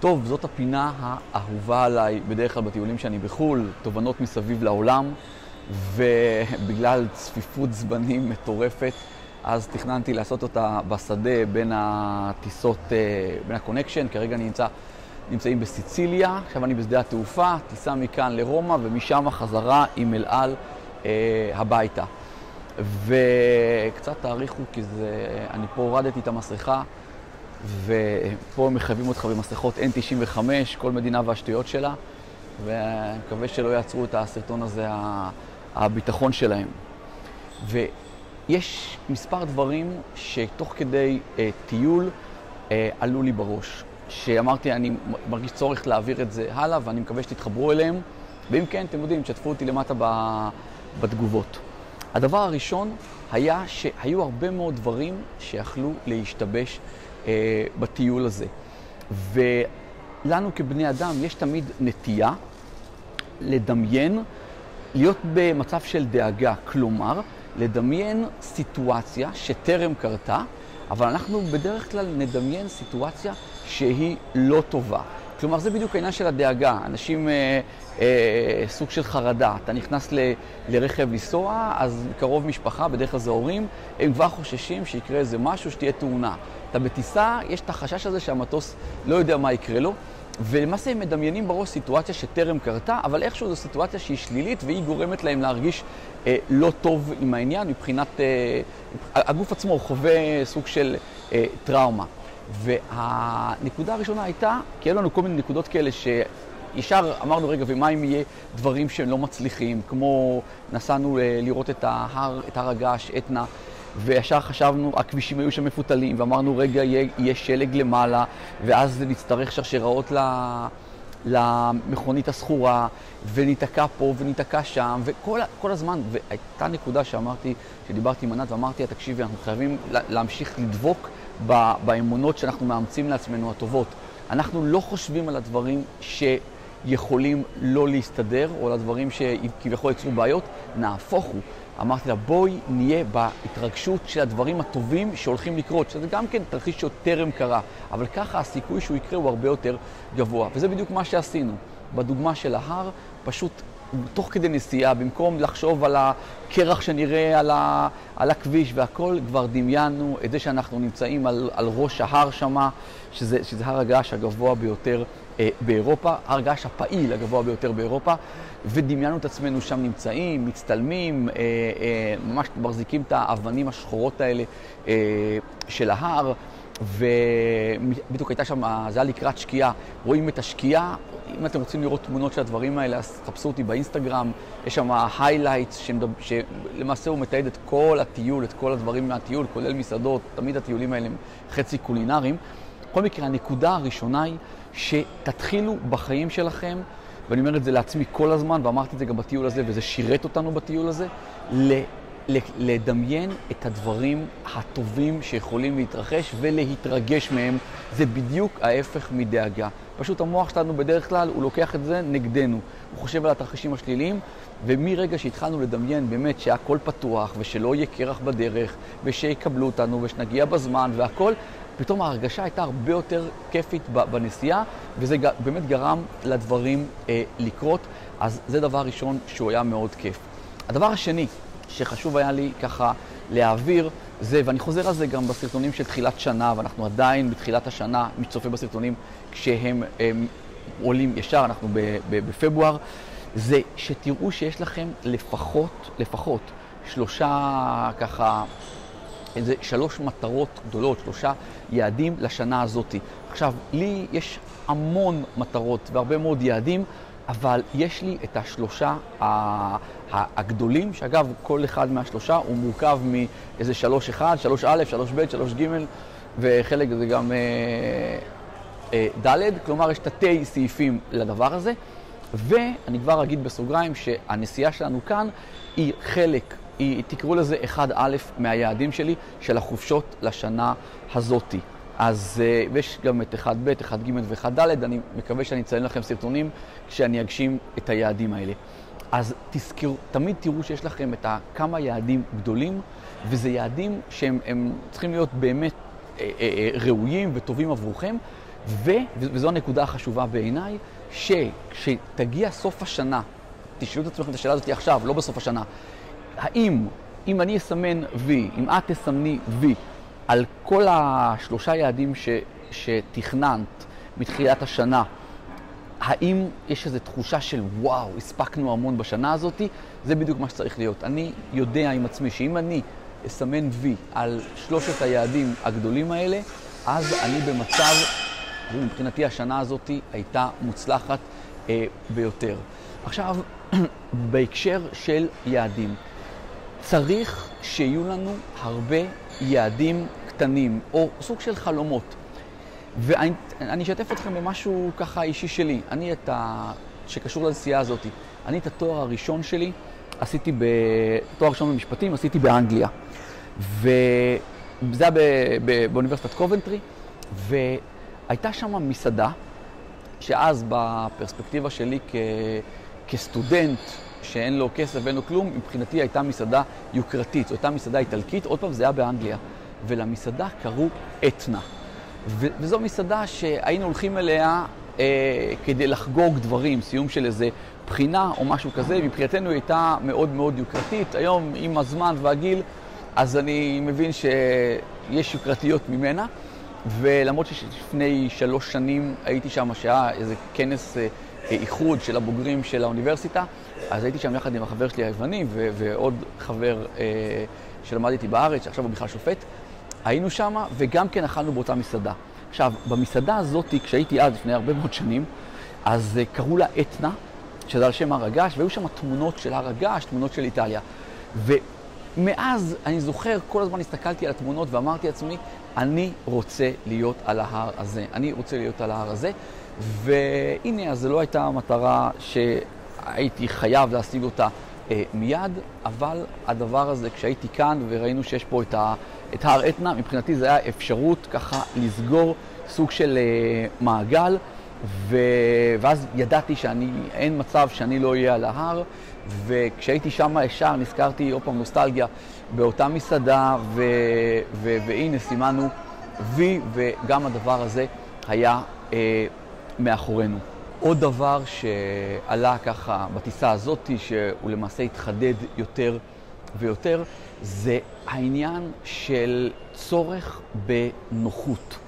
טוב, זאת הפינה האהובה עליי בדרך כלל בטיולים שאני בחו"ל, תובנות מסביב לעולם, ובגלל צפיפות זמנים מטורפת, אז תכננתי לעשות אותה בשדה בין הטיסות, אה, בין ה connection, כרגע אני נמצא, נמצאים בסיציליה, עכשיו אני בשדה התעופה, טיסה מכאן לרומא ומשם חזרה עם אל על אה, הביתה. וקצת תעריכו כי זה, אני פה הורדתי את המסכה. ופה מחייבים אותך במסכות N95, כל מדינה והשטויות שלה, ואני מקווה שלא יעצרו את הסרטון הזה, הביטחון שלהם. ויש מספר דברים שתוך כדי אה, טיול אה, עלו לי בראש, שאמרתי, אני מרגיש צורך להעביר את זה הלאה, ואני מקווה שתתחברו אליהם, ואם כן, אתם יודעים, תשתפו אותי למטה בתגובות. הדבר הראשון היה שהיו הרבה מאוד דברים שיכלו להשתבש אה, בטיול הזה. ולנו כבני אדם יש תמיד נטייה לדמיין, להיות במצב של דאגה, כלומר, לדמיין סיטואציה שטרם קרתה, אבל אנחנו בדרך כלל נדמיין סיטואציה שהיא לא טובה. כלומר, זה בדיוק העניין של הדאגה. אנשים, אה, אה, סוג של חרדה. אתה נכנס ל, לרכב לנסוע, אז קרוב משפחה, בדרך כלל זה הורים, הם כבר חוששים שיקרה איזה משהו, שתהיה תאונה. אתה בטיסה, יש את החשש הזה שהמטוס לא יודע מה יקרה לו, ולמעשה הם מדמיינים בראש סיטואציה שטרם קרתה, אבל איכשהו זו סיטואציה שהיא שלילית והיא גורמת להם להרגיש אה, לא טוב עם העניין מבחינת... אה, הגוף עצמו חווה סוג של אה, טראומה. והנקודה הראשונה הייתה, כי היו לנו כל מיני נקודות כאלה שישר אמרנו, רגע, ומה אם יהיה דברים שהם לא מצליחים, כמו נסענו אה, לראות את ההר, את הר הגעש, אתנה, וישר חשבנו, הכבישים היו שם מפותלים, ואמרנו, רגע, יהיה, יהיה שלג למעלה, ואז נצטרך שרשראות ל... למכונית הסחורה, וניתקע פה וניתקע שם, וכל הזמן, והייתה נקודה שאמרתי, שדיברתי עם ענת ואמרתי תקשיבי, אנחנו חייבים להמשיך לדבוק באמונות שאנחנו מאמצים לעצמנו הטובות. אנחנו לא חושבים על הדברים שיכולים לא להסתדר, או על הדברים שכביכול יצרו בעיות, נהפוך הוא. אמרתי לה, בואי נהיה בהתרגשות של הדברים הטובים שהולכים לקרות, שזה גם כן תרחיש שטרם קרה, אבל ככה הסיכוי שהוא יקרה הוא הרבה יותר גבוה. וזה בדיוק מה שעשינו. בדוגמה של ההר, פשוט תוך כדי נסיעה, במקום לחשוב על הקרח שנראה על, ה, על הכביש והכל, כבר דמיינו את זה שאנחנו נמצאים על, על ראש ההר שמה, שזה, שזה הר הגעש הגבוה ביותר אה, באירופה, הר הגעש הפעיל הגבוה ביותר באירופה, ודמיינו את עצמנו שם נמצאים, מצטלמים, אה, אה, ממש מחזיקים את האבנים השחורות האלה אה, של ההר. ובדיוק הייתה שם, זה היה לקראת שקיעה, רואים את השקיעה, אם אתם רוצים לראות תמונות של הדברים האלה, אז תחפשו אותי באינסטגרם, יש שם highlights שלמעשה הוא מתעד את כל הטיול, את כל הדברים מהטיול, כולל מסעדות, תמיד הטיולים האלה הם חצי קולינריים. בכל מקרה, הנקודה הראשונה היא שתתחילו בחיים שלכם, ואני אומר את זה לעצמי כל הזמן, ואמרתי את זה גם בטיול הזה, וזה שירת אותנו בטיול הזה, לדמיין את הדברים הטובים שיכולים להתרחש ולהתרגש מהם. זה בדיוק ההפך מדאגה. פשוט המוח שלנו בדרך כלל, הוא לוקח את זה נגדנו. הוא חושב על התרחישים השליליים, ומרגע שהתחלנו לדמיין באמת שהכל פתוח, ושלא יהיה קרח בדרך, ושיקבלו אותנו, ושנגיע בזמן והכל, פתאום ההרגשה הייתה הרבה יותר כיפית בנסיעה, וזה באמת גרם לדברים אה, לקרות. אז זה דבר ראשון שהוא היה מאוד כיף. הדבר השני, שחשוב היה לי ככה להעביר זה, ואני חוזר על זה גם בסרטונים של תחילת שנה, ואנחנו עדיין בתחילת השנה, מי שצופה בסרטונים כשהם הם, עולים ישר, אנחנו בפברואר, זה שתראו שיש לכם לפחות, לפחות שלושה ככה, איזה שלוש מטרות גדולות, שלושה יעדים לשנה הזאת. עכשיו, לי יש המון מטרות והרבה מאוד יעדים. אבל יש לי את השלושה הגדולים, שאגב, כל אחד מהשלושה הוא מורכב מאיזה שלוש אחד, שלוש א', שלוש ב', שלוש ג', וחלק זה גם אה, אה, ד', כלומר יש תתי סעיפים לדבר הזה. ואני כבר אגיד בסוגריים שהנסיעה שלנו כאן היא חלק, היא, תקראו לזה אחד א' מהיעדים שלי של החופשות לשנה הזאתי. אז uh, יש גם את 1ב', 1ג' ו-1ד', אני מקווה שאני אציין לכם סרטונים כשאני אגשים את היעדים האלה. אז תזכרו, תמיד תראו שיש לכם את כמה יעדים גדולים, וזה יעדים שהם צריכים להיות באמת אה, אה, אה, ראויים וטובים עבורכם, ו, וזו הנקודה החשובה בעיניי, שכשתגיע סוף השנה, תשאלו את עצמכם את השאלה הזאת עכשיו, לא בסוף השנה, האם, אם אני אסמן וי, אם את תסמני וי, על כל השלושה יעדים ש, שתכננת מתחילת השנה, האם יש איזו תחושה של וואו, הספקנו המון בשנה הזאת? זה בדיוק מה שצריך להיות. אני יודע עם עצמי שאם אני אסמן וי על שלושת היעדים הגדולים האלה, אז אני במצב, ומבחינתי השנה הזאת הייתה מוצלחת אה, ביותר. עכשיו, בהקשר של יעדים, צריך שיהיו לנו הרבה יעדים קטנים, או סוג של חלומות. ואני אשתף אתכם במשהו ככה אישי שלי. אני את ה... שקשור לנסיעה הזאת. אני את התואר הראשון שלי עשיתי ב... תואר ראשון במשפטים עשיתי באנגליה. וזה היה ב... ב... באוניברסיטת קובנטרי, והייתה שם מסעדה, שאז בפרספקטיבה שלי כ... כסטודנט, שאין לו כסף ואין לו כלום, מבחינתי הייתה מסעדה יוקרתית, זו הייתה מסעדה איטלקית, עוד פעם זה היה באנגליה. ולמסעדה קראו אתנה. וזו מסעדה שהיינו הולכים אליה אה, כדי לחגוג דברים, סיום של איזה בחינה או משהו כזה. מבחינתנו היא הייתה מאוד מאוד יוקרתית. היום, עם הזמן והגיל, אז אני מבין שיש יוקרתיות ממנה. ולמרות שלפני שלוש שנים הייתי שם, שהיה איזה כנס אה, איחוד של הבוגרים של האוניברסיטה, אז הייתי שם יחד עם החבר שלי היווני ועוד חבר אה, שלמד איתי בארץ, שעכשיו הוא בכלל שופט. היינו שם וגם כן אכלנו באותה מסעדה. עכשיו, במסעדה הזאת, כשהייתי אז, לפני הרבה מאוד שנים, אז uh, קראו לה אתנה, שזה על שם הר הגעש, והיו שם תמונות של הר הגעש, תמונות של איטליה. ומאז, אני זוכר, כל הזמן הסתכלתי על התמונות ואמרתי לעצמי, אני רוצה להיות על ההר הזה. אני רוצה להיות על ההר הזה. והנה, אז זו לא הייתה המטרה שהייתי חייב להשיג אותה אה, מיד, אבל הדבר הזה, כשהייתי כאן וראינו שיש פה את, ה, את הר אתנה, מבחינתי זה היה אפשרות ככה לסגור סוג של אה, מעגל, ו, ואז ידעתי שאין מצב שאני לא אהיה על ההר, וכשהייתי שם ישר נזכרתי, עוד פעם נוסטלגיה, באותה מסעדה, ו, ו, והנה סימנו וי, וגם הדבר הזה היה אה, מאחורינו. עוד דבר שעלה ככה בטיסה הזאת, שהוא למעשה התחדד יותר ויותר, זה העניין של צורך בנוחות.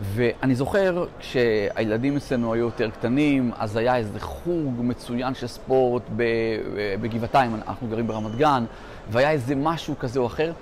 ואני זוכר כשהילדים אצלנו היו יותר קטנים, אז היה איזה חוג מצוין של ספורט בגבעתיים, אנחנו גרים ברמת גן, והיה איזה משהו כזה או אחר,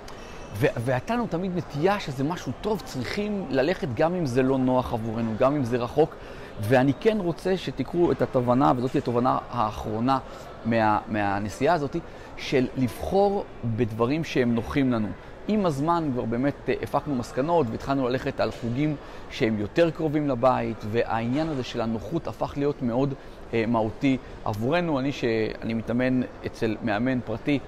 והייתה לנו תמיד נטייה שזה משהו טוב, צריכים ללכת גם אם זה לא נוח עבורנו, גם אם זה רחוק. ואני כן רוצה שתקראו את התובנה, וזאת התובנה האחרונה מה, מהנסיעה הזאת, של לבחור בדברים שהם נוחים לנו. עם הזמן כבר באמת אה, הפקנו מסקנות והתחלנו ללכת על חוגים שהם יותר קרובים לבית, והעניין הזה של הנוחות הפך להיות מאוד אה, מהותי עבורנו. אני, שאני מתאמן אצל מאמן פרטי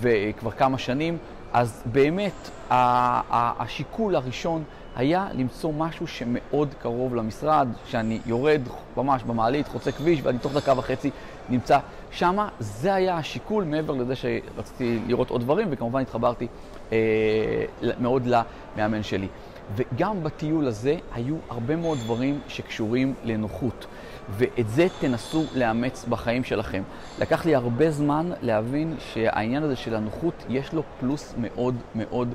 וכבר כמה שנים, אז באמת השיקול הראשון היה למצוא משהו שמאוד קרוב למשרד, שאני יורד ממש במעלית, חוצה כביש, ואני תוך דקה וחצי נמצא שמה. זה היה השיקול, מעבר לזה שרציתי לראות עוד דברים, וכמובן התחברתי אה, מאוד למאמן שלי. וגם בטיול הזה היו הרבה מאוד דברים שקשורים לנוחות. ואת זה תנסו לאמץ בחיים שלכם. לקח לי הרבה זמן להבין שהעניין הזה של הנוחות, יש לו פלוס מאוד מאוד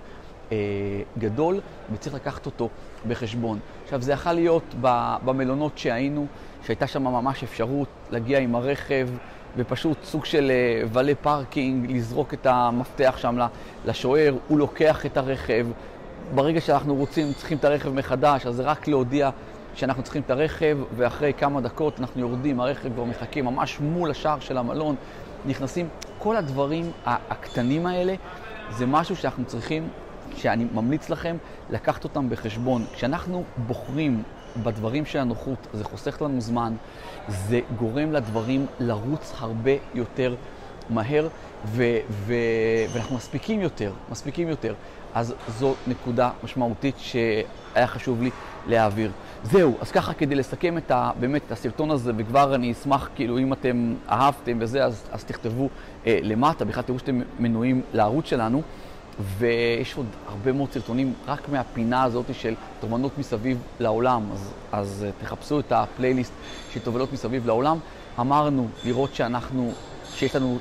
גדול, וצריך לקחת אותו בחשבון. עכשיו, זה יכול להיות במלונות שהיינו, שהייתה שם ממש אפשרות להגיע עם הרכב, ופשוט סוג של אה, valet parking, לזרוק את המפתח שם לשוער, הוא לוקח את הרכב. ברגע שאנחנו רוצים, צריכים את הרכב מחדש, אז זה רק להודיע שאנחנו צריכים את הרכב, ואחרי כמה דקות אנחנו יורדים, הרכב כבר מחכה ממש מול השער של המלון, נכנסים. כל הדברים הקטנים האלה, זה משהו שאנחנו צריכים שאני ממליץ לכם לקחת אותם בחשבון. כשאנחנו בוחרים בדברים של הנוחות, זה חוסך לנו זמן, זה גורם לדברים לרוץ הרבה יותר מהר, ו- ו- ואנחנו מספיקים יותר, מספיקים יותר. אז זו נקודה משמעותית שהיה חשוב לי להעביר. זהו, אז ככה כדי לסכם את ה, באמת את הסרטון הזה, וכבר אני אשמח, כאילו, אם אתם אהבתם וזה, אז, אז תכתבו אה, למטה, בכלל תראו שאתם מנויים לערוץ שלנו. ויש עוד הרבה מאוד סרטונים רק מהפינה הזאת של תובנות מסביב לעולם, אז, אז תחפשו את הפלייליסט של תובנות מסביב לעולם. אמרנו לראות שאנחנו, שיש לנו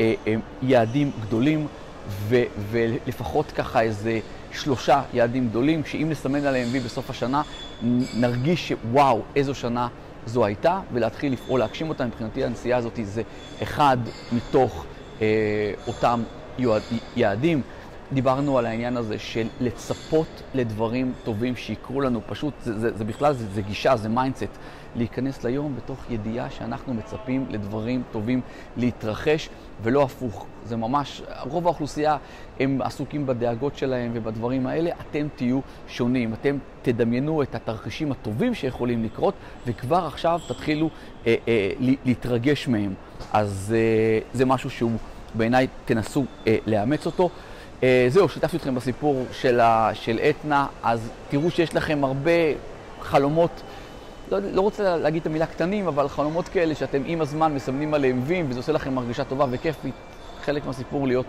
אה, אה, יעדים גדולים, ו, ולפחות ככה איזה שלושה יעדים גדולים, שאם נסמן עליהם וי בסוף השנה, נרגיש שוואו, איזו שנה זו הייתה, ולהתחיל לפעול, להגשים אותה. מבחינתי הנסיעה הזאת זה אחד מתוך אה, אותם יעדים. דיברנו על העניין הזה של לצפות לדברים טובים שיקרו לנו, פשוט, זה, זה, זה בכלל, זה, זה גישה, זה mindset, להיכנס ליום בתוך ידיעה שאנחנו מצפים לדברים טובים להתרחש, ולא הפוך. זה ממש, רוב האוכלוסייה הם עסוקים בדאגות שלהם ובדברים האלה, אתם תהיו שונים, אתם תדמיינו את התרחישים הטובים שיכולים לקרות, וכבר עכשיו תתחילו אה, אה, להתרגש מהם. אז אה, זה משהו שהוא בעיניי תנסו אה, לאמץ אותו. אה, זהו, שיתפתי אתכם בסיפור של, ה, של אתנה, אז תראו שיש לכם הרבה חלומות, לא, לא רוצה להגיד את המילה קטנים, אבל חלומות כאלה שאתם עם הזמן מסמנים עליהם וים, וזה עושה לכם מרגישה טובה וכיפית. חלק מהסיפור להיות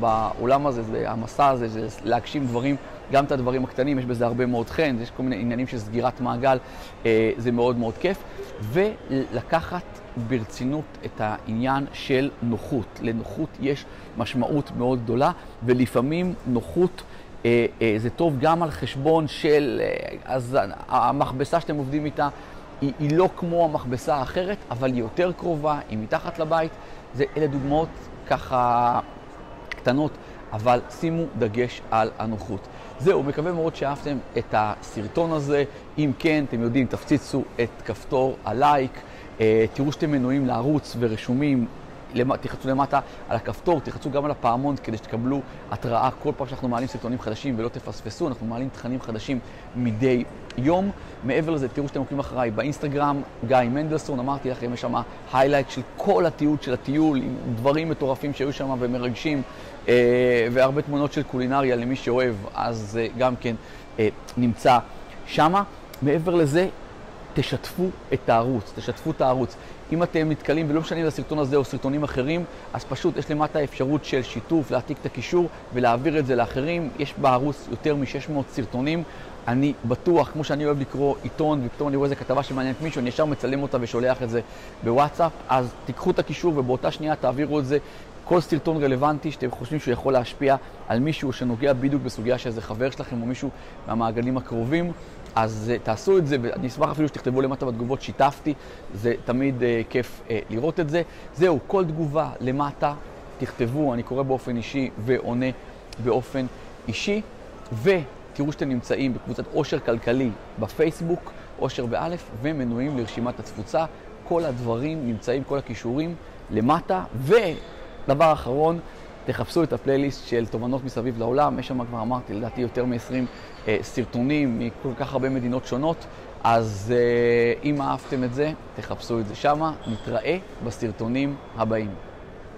בעולם הזה, זה המסע הזה, זה להגשים דברים, גם את הדברים הקטנים, יש בזה הרבה מאוד חן, יש כל מיני עניינים של סגירת מעגל, אה, זה מאוד מאוד כיף. ולקחת ברצינות את העניין של נוחות. לנוחות יש משמעות מאוד גדולה, ולפעמים נוחות אה, אה, זה טוב גם על חשבון של, אה, אז המכבסה שאתם עובדים איתה היא, היא לא כמו המכבסה האחרת, אבל היא יותר קרובה, היא מתחת לבית. זה, אלה דוגמאות ככה קטנות, אבל שימו דגש על הנוחות. זהו, מקווה מאוד שאהבתם את הסרטון הזה. אם כן, אתם יודעים, תפציצו את כפתור הלייק. אה, תראו שאתם מנויים לערוץ ורשומים, תחצו למטה על הכפתור, תחצו גם על הפעמון כדי שתקבלו התראה כל פעם שאנחנו מעלים סרטונים חדשים ולא תפספסו, אנחנו מעלים תכנים חדשים מדי יום. מעבר לזה, תראו שאתם עוקבים אחריי באינסטגרם, גיא מנדלסון, אמרתי לכם, יש שם היילייט של כל התיעוד של הטיול, עם דברים מטורפים שהיו שם ומרגשים, אה, והרבה תמונות של קולינריה למי שאוהב, אז אה, גם כן נמצא שמה. מעבר לזה, תשתפו את הערוץ, תשתפו את הערוץ. אם אתם נתקלים, ולא משנה אם הסרטון הזה או סרטונים אחרים, אז פשוט יש למטה אפשרות של שיתוף, להעתיק את הקישור ולהעביר את זה לאחרים. יש בערוץ יותר מ-600 סרטונים. אני בטוח, כמו שאני אוהב לקרוא עיתון, ופתאום אני רואה איזה כתבה שמעניינת מישהו, אני ישר מצלם אותה ושולח את זה בוואטסאפ, אז תיקחו את הקישור ובאותה שנייה תעבירו את זה. כל סרטון רלוונטי שאתם חושבים שהוא יכול להשפיע על מישהו שנוגע בדיוק בסוגיה של איזה חבר שלכם או מישהו מהמעגלים הקרובים, אז uh, תעשו את זה, ואני אשמח אפילו שתכתבו למטה בתגובות, שיתפתי, זה תמיד uh, כיף uh, לראות את זה. זהו, כל תגובה למטה, תכתבו, אני קורא באופן אישי ועונה באופן אישי, ותראו שאתם נמצאים בקבוצת עושר כלכלי בפייסבוק, עושר באלף, ומנויים לרשימת התפוצה. כל הדברים נמצאים, כל הכישורים למטה, ודבר אחרון, תחפשו את הפלייליסט של תובנות מסביב לעולם, יש שם כבר אמרתי, לדעתי יותר מ-20 אה, סרטונים מכל כך הרבה מדינות שונות, אז אה, אם אהבתם את זה, תחפשו את זה שמה, נתראה בסרטונים הבאים.